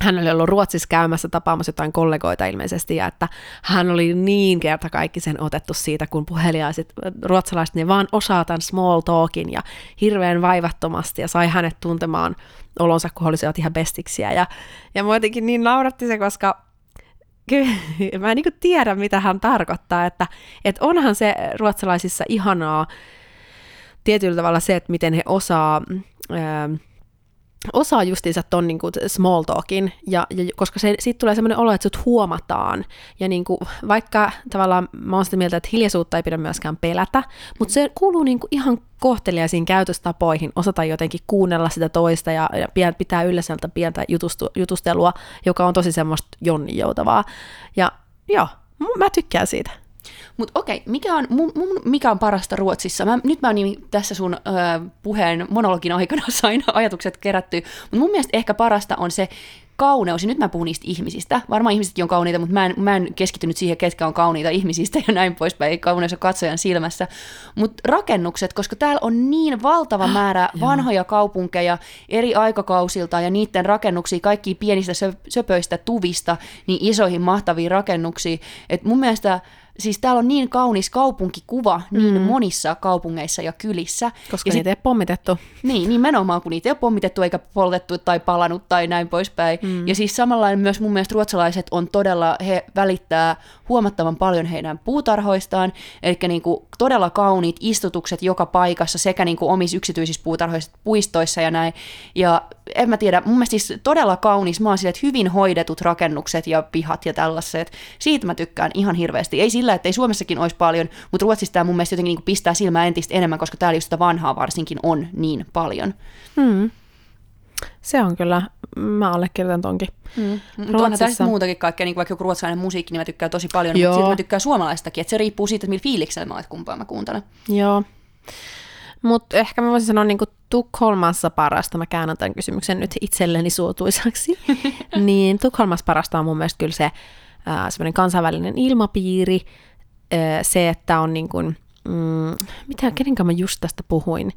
hän oli ollut Ruotsissa käymässä tapaamassa jotain kollegoita ilmeisesti, ja että hän oli niin kertakaikkisen otettu siitä, kun puheliaiset ruotsalaiset, ne vaan osaa tämän small talkin ja hirveän vaivattomasti, ja sai hänet tuntemaan olonsa, kun olisivat ihan bestiksiä. Ja, ja mua jotenkin niin nauratti se, koska kyllä *laughs* mä en niin tiedä, mitä hän tarkoittaa, että, että onhan se ruotsalaisissa ihanaa tietyllä tavalla se, että miten he osaa... Ää, osaa justiinsa ton niin kuin small talkin, ja, ja koska se, siitä tulee semmoinen olo, että sut huomataan, ja niin kuin, vaikka tavallaan mä oon sitä mieltä, että hiljaisuutta ei pidä myöskään pelätä, mutta se kuuluu niin kuin ihan kohteliaisiin käytöstapoihin, osata jotenkin kuunnella sitä toista, ja, ja pitää yllä sieltä pientä jutustu, jutustelua, joka on tosi semmoista jonninjoutavaa, ja joo, mä tykkään siitä. Mutta okei, mikä on, mun, mun, mikä on parasta Ruotsissa? Mä, nyt mä niin tässä sun ö, puheen monologin aikana *laughs* sain ajatukset kerättyä, mutta mun mielestä ehkä parasta on se kauneus, ja nyt mä puhun niistä ihmisistä. Varmaan ihmisetkin on kauniita, mutta mä en, mä en keskittynyt siihen, ketkä on kauniita ihmisistä ja näin poispäin, ei kauneus on katsojan silmässä. Mutta rakennukset, koska täällä on niin valtava määrä vanhoja kaupunkeja eri aikakausilta ja niiden rakennuksia, kaikki pienistä sö, söpöistä tuvista, niin isoihin mahtaviin rakennuksiin. että mun mielestä siis täällä on niin kaunis kaupunkikuva niin monissa kaupungeissa ja kylissä. Koska ja niitä ei pommitettu. Niin, nimenomaan, kun niitä ei ole pommitettu eikä poltettu tai palanut tai näin poispäin. Mm. Ja siis samalla myös mun mielestä ruotsalaiset on todella, he välittää huomattavan paljon heidän puutarhoistaan, eli niin kuin todella kauniit istutukset joka paikassa sekä niin kuin omissa yksityisissä puutarhoissa, puistoissa ja näin. Ja en mä tiedä, mun mielestä siis todella kaunis, oon sille, että hyvin hoidetut rakennukset ja pihat ja tällaiset. Siitä mä tykkään ihan hirveästi. Ei sillä, että ei Suomessakin olisi paljon, mutta Ruotsissa tämä mun mielestä jotenkin niin pistää silmää entistä enemmän, koska täällä just sitä vanhaa varsinkin on niin paljon. Hmm. Se on kyllä, mä allekirjoitan tonkin. Mm. Mutta onhan muutakin kaikkea, niin kuin vaikka joku ruotsalainen musiikki, niin mä tykkään tosi paljon, Joo. mutta sitten mä tykkään suomalaistakin, että se riippuu siitä, että millä fiiliksellä mä oon, että kumpaa mä kuuntelen. Joo. Mutta ehkä mä voisin sanoa niin Tukholmassa parasta, mä käännän tämän kysymyksen nyt itselleni suotuisaksi, *laughs* niin Tukholmassa parasta on mun mielestä kyllä se äh, semmoinen kansainvälinen ilmapiiri, äh, se, että on niin kuin, mm, mitä, kenenkä mä just tästä puhuin,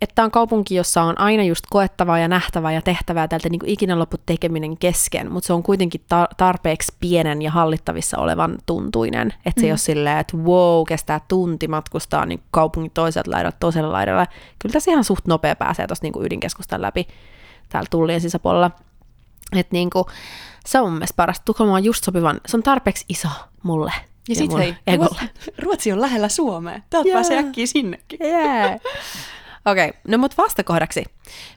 että on kaupunki, jossa on aina just koettavaa ja nähtävää ja tehtävää tältä niin kuin ikinä loput tekeminen kesken, mutta se on kuitenkin ta- tarpeeksi pienen ja hallittavissa olevan tuntuinen, että se mm. ei ole silleen, että wow, kestää tunti matkustaa niin kaupungin toiselta laidalta toisella laidalla. Kyllä tässä ihan suht nopea pääsee tuosta niin ydinkeskustan läpi täällä tullien sisäpuolella. Että niin kuin, se on mun mielestä parasta. Tukholma on just sopivan, se on tarpeeksi iso mulle. Ja, ja sit hei, egolle. Ruotsi, on lähellä Suomea. Täältä Jaa. pääsee äkkiä sinnekin. Yeah. *laughs* Okei, okay, no mut vastakohdaksi.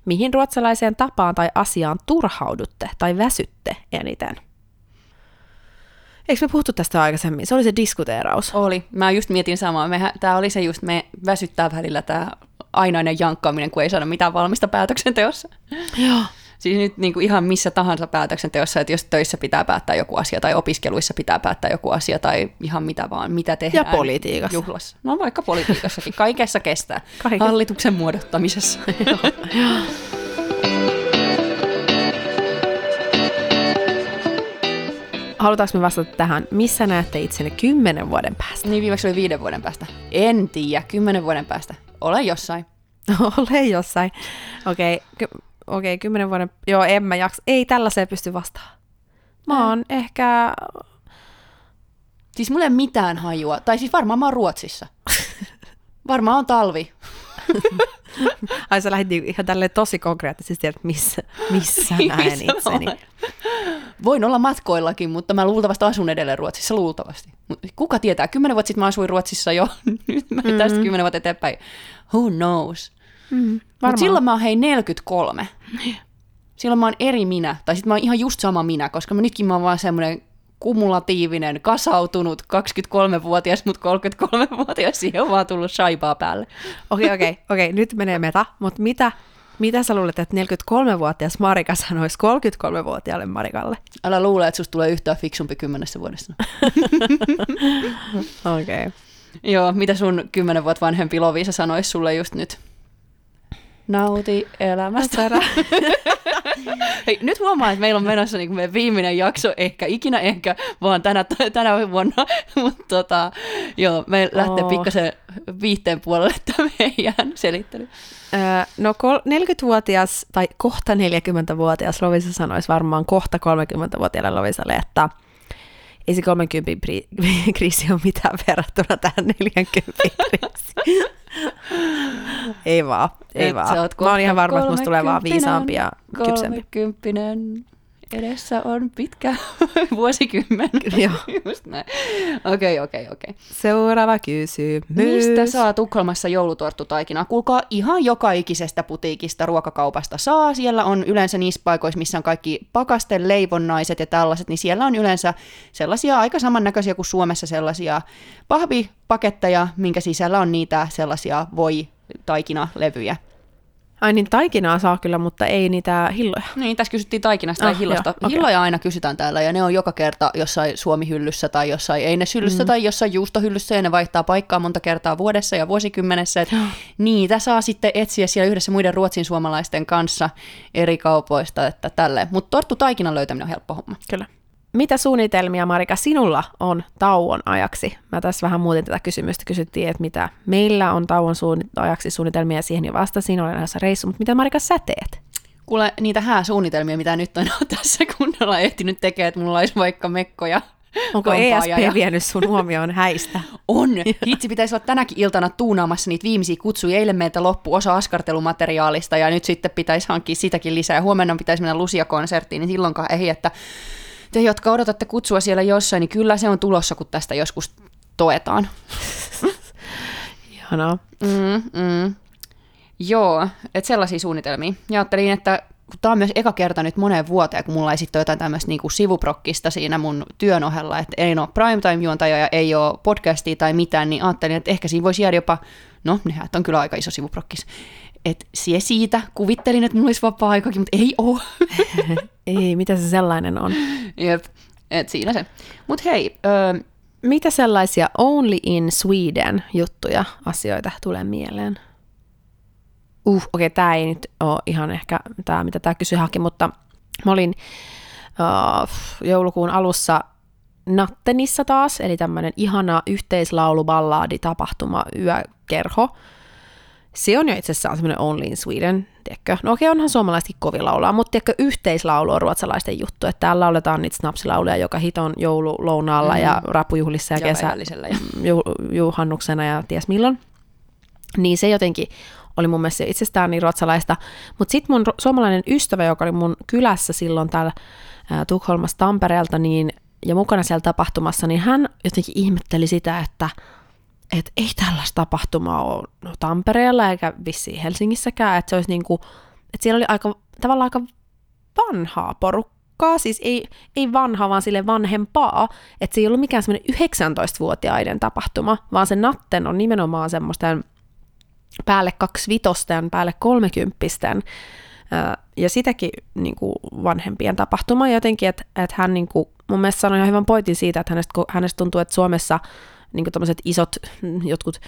Mihin ruotsalaiseen tapaan tai asiaan turhaudutte tai väsytte eniten? Eikö me puhuttu tästä aikaisemmin? Se oli se diskuteeraus. Oli. Mä just mietin samaa. Mehän, tää oli se just, me väsyttää välillä tämä ainainen jankkaaminen, kun ei saada mitään valmista päätöksenteossa. Joo. Siis nyt niin kuin ihan missä tahansa päätöksenteossa, että jos töissä pitää päättää joku asia tai opiskeluissa pitää päättää joku asia tai ihan mitä vaan, mitä tehdään. Ja politiikassa. Juhlassa. No vaikka politiikassakin, kaikessa kestää. *laughs* Kaikessa. Hallituksen muodottamisessa. *laughs* *laughs* Halutaanko me vastata tähän? Missä näette itsenne kymmenen vuoden päästä? niin viimeksi oli viiden vuoden päästä. En tiedä, kymmenen vuoden päästä. Olen jossain. Ole jossain. Okei, okay, ky- okay, kymmenen vuoden... Joo, en mä jaksa. Ei tällaiseen pysty vastaamaan. Mä oon ehkä... Siis mulla ei ole mitään hajua. Tai siis varmaan mä oon Ruotsissa. *laughs* Varmaan on talvi. *laughs* Ai sä lähdit niinku ihan tälleen tosi konkreettisesti, että missä, missä näen itseni. Voin olla matkoillakin, mutta mä luultavasti asun edelleen Ruotsissa, luultavasti. Mut Kuka tietää, kymmenen vuotta sitten mä asuin Ruotsissa jo, *laughs* nyt mä mm-hmm. tästä kymmenen vuotta eteenpäin. Who knows? Mm, Mutta varmaan. silloin mä oon hei 43. Silloin mä oon eri minä, tai sitten mä oon ihan just sama minä, koska mä nytkin mä oon vaan semmoinen kumulatiivinen, kasautunut 23-vuotias, mutta 33-vuotias, siihen on vaan tullut shaibaa päälle. Okei, okei, okei, nyt menee meta, mutta mitä, mitä sä luulet, että 43-vuotias Marika sanoisi 33-vuotiaalle Marikalle? Älä luule, että susta tulee yhtään fiksumpi kymmenessä vuodessa. *laughs* Okei. Okay. Joo, mitä sun kymmenen vuotta vanhempi Lovisa sanoisi sulle just nyt? Nauti elämästä. *laughs* Hei, nyt huomaa, että meillä on menossa niin meidän viimeinen jakso, ehkä ikinä ehkä, vaan tänä, tänä vuonna. *laughs* Mutta tota, joo, me lähtee Oo. pikkasen viihteen puolelle tämä meidän selittely. Öö, no kol- 40-vuotias tai kohta 40-vuotias Lovisa sanoisi varmaan kohta 30-vuotiaalle Lovisalle, että ei se 30 pri- *laughs* kriisi ole mitään verrattuna tähän 40 kriisiin. Ei vaan, ei Et vaan. Mä oon ihan varma, että musta tulee vaan viisaampi ja kypsempi. Kolmekymppinen. Edessä on pitkä *laughs* vuosikymmen. Joo. *laughs* Just näin. Okei, okei, okei. Seuraava kysymys. Mistä saa Tukholmassa joulutorttutaikinaa? Kuulkaa, ihan joka ikisestä putiikista, ruokakaupasta saa. Siellä on yleensä niissä paikoissa, missä on kaikki pakasten leivonnaiset ja tällaiset, niin siellä on yleensä sellaisia aika samannäköisiä kuin Suomessa sellaisia pahvipaketteja, minkä sisällä on niitä sellaisia voi taikinalevyjä. Ai niin, taikinaa saa kyllä, mutta ei niitä hilloja. Niin, tässä kysyttiin taikinasta tai Ah, hillosta. joo, okei. Hilloja aina kysytään täällä ja ne on joka kerta jossain Suomi-hyllyssä tai jossain Eines-hyllyssä mm. tai jossain juustohyllyssä ja ne vaihtaa paikkaa monta kertaa vuodessa ja vuosikymmenessä. Et niitä saa sitten etsiä siellä yhdessä muiden ruotsin suomalaisten kanssa eri kaupoista, että tälleen. Mutta torttu taikinan löytäminen on helppo homma. Kyllä. Mitä suunnitelmia, Marika, sinulla on tauon ajaksi? Mä tässä vähän muutin tätä kysymystä. Kysyttiin, että mitä meillä on tauon suunni- ajaksi suunnitelmia, ja siihen jo vastasin, olen lähdössä reissu, mutta mitä Marika sä teet? Kuule, niitä hääsuunnitelmia, mitä nyt on *laughs* tässä kunnolla ehtinyt tekemään, että mulla olisi vaikka mekkoja. Onko ESP ja- vienyt sun huomioon häistä? *laughs* On. Hitsi pitäisi olla tänäkin iltana tuunaamassa niitä viimeisiä kutsuja. Eilen meiltä loppu osa askartelumateriaalista ja nyt sitten pitäisi hankkia sitäkin lisää. Ja huomenna pitäisi mennä Lucia-konserttiin, niin silloinkaan ei, että te, jotka odotatte kutsua siellä jossain, niin kyllä se on tulossa, kun tästä joskus toetaan. *laughs* Ihanaa. Mm, mm. Joo, että sellaisia suunnitelmia. Ja ajattelin, että kun tämä on myös eka kerta nyt moneen vuoteen, kun mulla ei sitten ole jotain tämmöistä niinku sivuprokkista siinä mun työn ohella, että ei ole primetime-juontaja ja ei ole podcastia tai mitään, niin ajattelin, että ehkä siinä voisi jäädä jopa, no nehän on kyllä aika iso sivuprokkis, että sie siitä, kuvittelin, että mulla olisi vapaa-aikakin, mutta ei ole. *laughs* Ei, mitä se sellainen on? Jep, et siinä se. Mutta hei, öö, Mitä sellaisia only in Sweden juttuja, asioita tulee mieleen? Uh, okei, okay, tämä ei nyt ole ihan ehkä tämä, mitä tämä kysyi haki, mutta mä olin uh, joulukuun alussa Nattenissa taas, eli tämmöinen ihana yhteislauluballaadi tapahtuma yökerho. Se on jo itse asiassa semmoinen Only in Sweden, tiedätkö? No okei, onhan suomalaisetkin kovin laulaa, mutta tiedätkö, yhteislaulu on ruotsalaisten juttu, että täällä lauletaan niitä snapsilauluja joka hiton joululounaalla mm. ja rappujuhlissa ja, Ja kesä, ja- *laughs* ju, juhannuksena ja ties milloin. Niin se jotenkin oli mun mielestä itsestään niin ruotsalaista. Mutta sitten mun suomalainen ystävä, joka oli mun kylässä silloin täällä ää, Tukholmassa Tampereelta, niin, ja mukana siellä tapahtumassa, niin hän jotenkin ihmetteli sitä, että et ei tällaista tapahtumaa ole no, Tampereella eikä vissiin Helsingissäkään, että se olisi niinku, että siellä oli aika, tavallaan aika vanhaa porukkaa, siis ei, ei vanha, vaan sille vanhempaa, että se ei ollut mikään semmoinen 19-vuotiaiden tapahtuma, vaan se Natten on nimenomaan semmoisten päälle kaksivitosten, päälle kolmekymppisten, ja sitäkin niin kuin vanhempien tapahtuma jotenkin, että, että hän niin kuin, mun mielestä sanoi ihan hyvän pointin siitä, että hänestä, hänestä tuntuu, että Suomessa niin kuin isot jotkut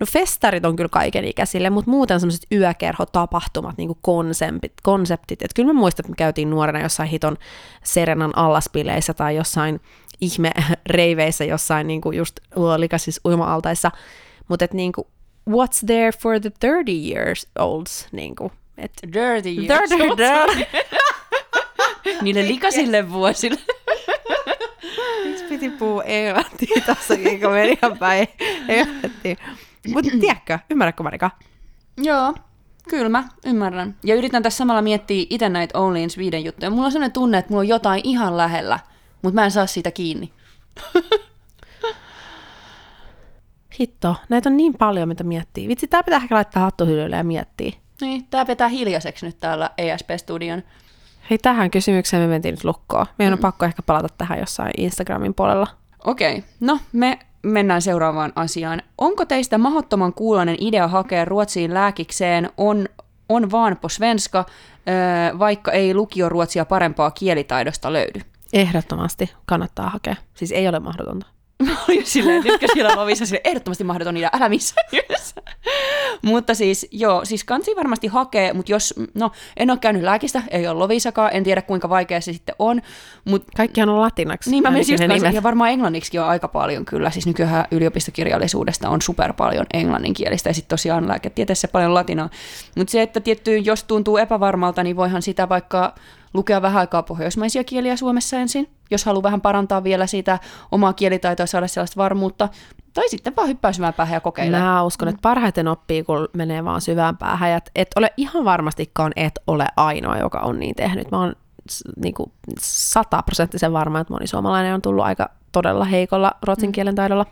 No festarit on kyllä kaiken ikäisille, mutta muuten semmoiset yökerhotapahtumat, niin kuin konseptit, konseptit. Että kyllä mä muistan, että me käytiin nuorena jossain hiton Serenan allaspileissä tai jossain ihme *laughs* reiveissä jossain niin kuin just likaisissa uima-altaissa. Mutta että niin kuin, what's there for the 30 years olds? Niin kuin, et, dirty years. dirty, dirty. *laughs* Niille likaisille vuosille. Puhua englantia tässä, kun meni ihan päin helvettiin. Mutta tiedätkö, ymmärrätkö Marika? Joo, kyllä mä ymmärrän. Ja yritän tässä samalla miettiä itse näitä Only in Sweden juttuja. Mulla on sellainen tunne, että mulla on jotain ihan lähellä, mutta mä en saa siitä kiinni. Hitto, näitä on niin paljon, mitä miettii. Vitsi, tää pitää ehkä laittaa hattuhyllylle ja miettiä. Niin, tää vetää hiljaiseksi nyt täällä ESP-studion. Hei, tähän kysymykseen me mentiin nyt lukkoon. Meidän on mm. pakko ehkä palata tähän jossain Instagramin puolella. Okei, okay. no me mennään seuraavaan asiaan. Onko teistä mahdottoman kuulonen idea hakea Ruotsiin lääkikseen on, on vaan på svenska, vaikka ei lukioruotsia parempaa kielitaidosta löydy? Ehdottomasti kannattaa hakea. Siis ei ole mahdotonta. *laughs* Mä olin silleen, nytkö siellä lovissa sille ehdottomasti mahdoton idea, älä missään mutta siis, joo, siis kansi varmasti hakee, mutta jos, no, en ole käynyt lääkistä, ei ole lovisakaan, en tiedä kuinka vaikea se sitten on. Mut, Kaikkihan on latinaksi. Niin, mä menisin just kanssa, ja varmaan englanniksi on aika paljon kyllä, siis nykyään yliopistokirjallisuudesta on super paljon englanninkielistä, ja sitten tosiaan lääketieteessä paljon latinaa. Mutta se, että tietty, jos tuntuu epävarmalta, niin voihan sitä vaikka lukea vähän aikaa pohjoismaisia kieliä Suomessa ensin, jos haluaa vähän parantaa vielä sitä omaa kielitaitoa ja saada sellaista varmuutta. Tai sitten vaan hyppää syvään päähän ja kokeilla. Mä uskon, että parhaiten oppii, kun menee vaan syvään päähän. Et, et ole ihan varmastikaan, et ole ainoa, joka on niin tehnyt. Mä oon niin sataprosenttisen varma, että moni suomalainen on tullut aika todella heikolla ruotsin kielen taidolla.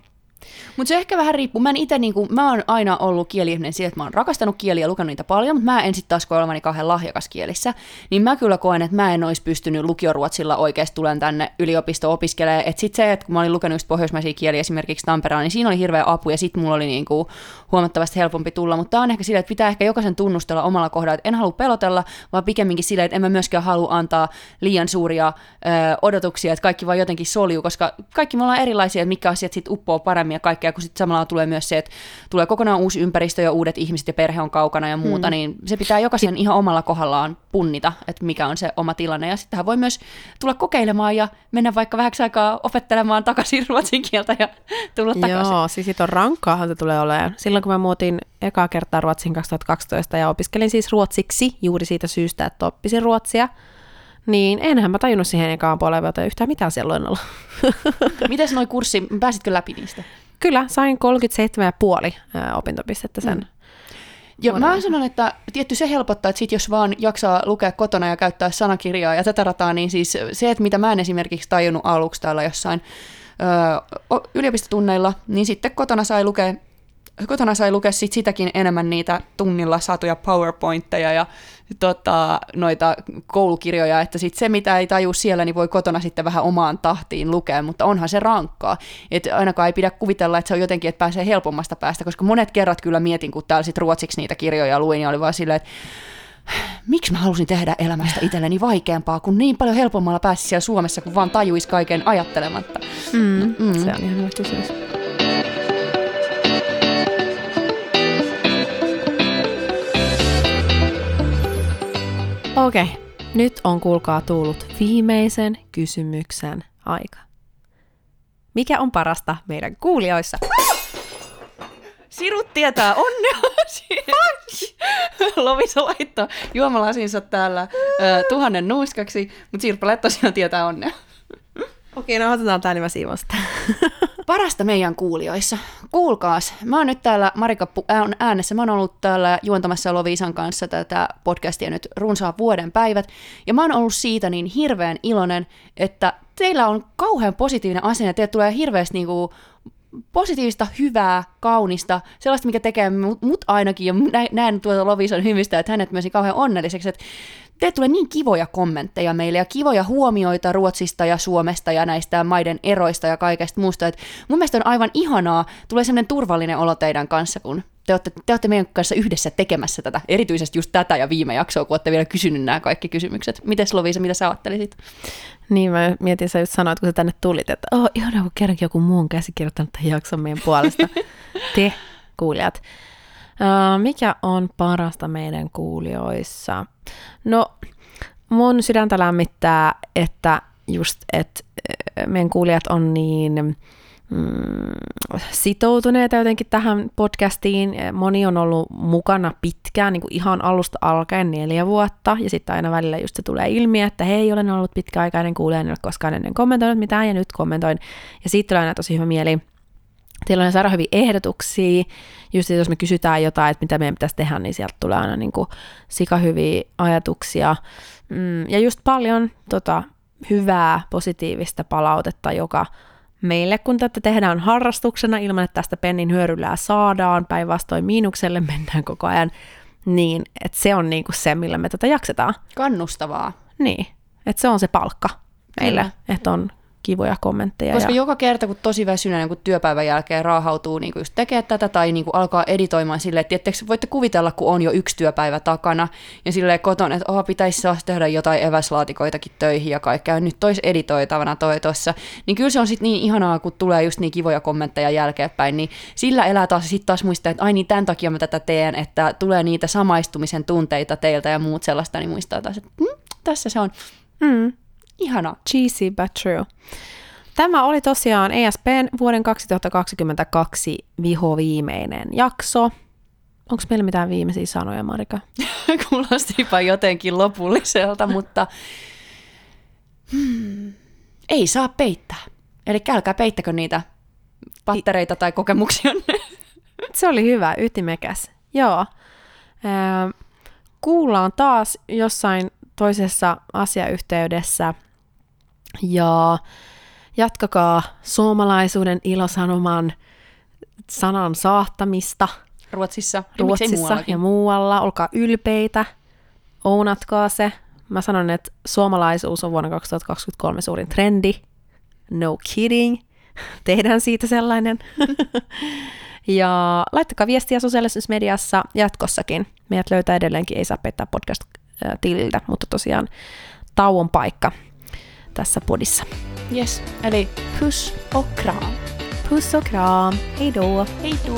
Mutta se ehkä vähän riippuu. Mä, ite, niinku, mä oon aina ollut kieliihminen siitä, että mä oon rakastanut kieliä ja lukenut niitä paljon, mutta mä en sitten taas koe olevani kauhean lahjakas kielissä. Niin mä kyllä koen, että mä en olisi pystynyt lukioruotsilla oikeasti tulen tänne yliopisto opiskelemaan. Että sitten se, että kun mä olin lukenut just pohjoismaisia kieliä esimerkiksi Tampereella, niin siinä oli hirveä apu ja sitten mulla oli niinku huomattavasti helpompi tulla. Mutta tämä on ehkä sillä, että pitää ehkä jokaisen tunnustella omalla kohdalla, että en halua pelotella, vaan pikemminkin sillä, että en mä myöskään halua antaa liian suuria ö, odotuksia, että kaikki vaan jotenkin soljuu, koska kaikki me ollaan erilaisia, että mikä asiat sitten uppoo paremmin ja kaikkea, kun sitten samalla tulee myös se, että tulee kokonaan uusi ympäristö ja uudet ihmiset ja perhe on kaukana ja muuta, mm. niin se pitää jokaisen ihan omalla kohdallaan punnita, että mikä on se oma tilanne. Ja sittenhän voi myös tulla kokeilemaan ja mennä vaikka vähäksi aikaa opettelemaan takaisin ruotsin kieltä ja tulla takaisin. Joo, siis sit on rankkaahan se tulee olemaan. Silloin kun mä muutin ekaa kertaa Ruotsin 2012 ja opiskelin siis ruotsiksi juuri siitä syystä, että oppisin ruotsia, niin enhän mä tajunnut siihen ekaan puoleen vuoteen yhtään mitään siellä luennolla. *laughs* Mites noi kurssi, pääsitkö läpi niistä? Kyllä, sain 37,5 opintopistettä sen. Mm. Ja mä sanon, että tietty se helpottaa, että sit jos vaan jaksaa lukea kotona ja käyttää sanakirjaa ja tätä rataa, niin siis se, että mitä mä en esimerkiksi tajunnut aluksi täällä jossain yliopistotunneilla, niin sitten kotona sai lukea kotona sai lukea sit sitäkin enemmän niitä tunnilla saatuja PowerPointteja ja tota, noita koulukirjoja, että sit se, mitä ei taju siellä, niin voi kotona sitten vähän omaan tahtiin lukea, mutta onhan se rankkaa. Et ainakaan ei pidä kuvitella, että se on jotenkin, että pääsee helpommasta päästä, koska monet kerrat kyllä mietin, kun täällä sit ruotsiksi niitä kirjoja luin, ja oli vaan silleen, että miksi mä halusin tehdä elämästä itselleni vaikeampaa, kun niin paljon helpommalla pääsi siellä Suomessa, kun vaan tajuisi kaiken ajattelematta. Mm, mm. Se on ihan hyvä kysymys. Okei, okay. nyt on kuulkaa tullut viimeisen kysymyksen aika. Mikä on parasta meidän kuulijoissa? Sirut tietää onnea. Lovisa laittoi juomalasinsa täällä äh, tuhannen nuuskaksi, mutta Sirpa tosiaan tietää onnea. Okei, no otetaan tämä niin siivosta. Parasta meidän kuulijoissa. Kuulkaas, mä oon nyt täällä, Marika on äänessä, mä oon ollut täällä juontamassa Loviisan kanssa tätä podcastia nyt runsaan vuoden päivät, ja mä oon ollut siitä niin hirveän iloinen, että teillä on kauhean positiivinen asenne, teille tulee hirveästi niinku positiivista, hyvää, kaunista, sellaista, mikä tekee mut, mut ainakin, ja näen tuota Lovisan hymistä, että hänet myös niin kauhean onnelliseksi, että teille tulee niin kivoja kommentteja meille ja kivoja huomioita Ruotsista ja Suomesta ja näistä maiden eroista ja kaikesta muusta. Et mun mielestä on aivan ihanaa, tulee sellainen turvallinen olo teidän kanssa, kun te olette, te olette meidän kanssa yhdessä tekemässä tätä, erityisesti just tätä ja viime jaksoa, kun olette vielä kysynyt nämä kaikki kysymykset. Miten Lovisa, mitä sä ajattelisit? Niin, mä mietin, sä just sanoit, kun sä tänne tulit, että oh, ihanaa, kun kerrankin joku muu on käsikirjoittanut tämän jakson meidän puolesta. *laughs* Te, kuulijat. Uh, mikä on parasta meidän kuulijoissa? No, mun sydäntä lämmittää, että just, että meidän kuulijat on niin mm, sitoutuneita jotenkin tähän podcastiin. Moni on ollut mukana pitkään, niin kuin ihan alusta alkaen neljä vuotta, ja sitten aina välillä just se tulee ilmi, että hei, olen ollut pitkäaikainen kuulija, en ole koskaan ennen kommentoinut mitään, ja nyt kommentoin. Ja siitä tulee aina tosi hyvä mieli. Teillä on saada hyviä ehdotuksia, just jos me kysytään jotain, että mitä meidän pitäisi tehdä, niin sieltä tulee aina niin kuin sikahyviä ajatuksia. Mm, ja just paljon tota, hyvää, positiivista palautetta, joka meille, kun tätä tehdään harrastuksena ilman, että tästä pennin hyöryllää saadaan, päinvastoin miinukselle mennään koko ajan, niin että se on niinku se, millä me tätä jaksetaan. Kannustavaa. Niin, että se on se palkka meille, että on kivoja kommentteja. Koska ja... joka kerta, kun tosi väsyneenä, kun työpäivän jälkeen raahautuu niin just tekemään tätä tai niin alkaa editoimaan silleen, että tiettekö, voitte kuvitella, kun on jo yksi työpäivä takana ja silleen kotona, että oh, pitäisi saada tehdä jotain eväslaatikoitakin töihin ja kaikkea, nyt tois editoitavana toi tossa, niin kyllä se on sitten niin ihanaa, kun tulee just niin kivoja kommentteja jälkeenpäin, niin sillä elää taas sitten taas muistaa, että ai niin tämän takia mä tätä teen, että tulee niitä samaistumisen tunteita teiltä ja muut sellaista, niin muistaa taas, että mm, tässä se on. Mm. Ihana. Cheesy but true. Tämä oli tosiaan ESPn vuoden 2022 viho viimeinen jakso. Onko meillä mitään viimeisiä sanoja, Marika? *laughs* Kuulostipa jotenkin lopulliselta, mutta hmm, ei saa peittää. Eli älkää peittäkö niitä pattereita tai kokemuksia. *laughs* Se oli hyvä, ytimekäs. Joo. kuullaan taas jossain toisessa asiayhteydessä – ja jatkakaa suomalaisuuden ilosanoman sanan saattamista Ruotsissa, ja Ruotsissa ja muualla. Olkaa ylpeitä, ounatkaa se. Mä sanon, että suomalaisuus on vuonna 2023 suurin trendi. No kidding. *laughs* Tehdään siitä sellainen. *laughs* ja laittakaa viestiä sosiaalisessa mediassa jatkossakin. Meidät löytää edelleenkin Ei saa peittää podcast-tililtä, mutta tosiaan tauon paikka tässä podissa. Yes, eli puss och kram. Puss och kram. Hej då. Hej då.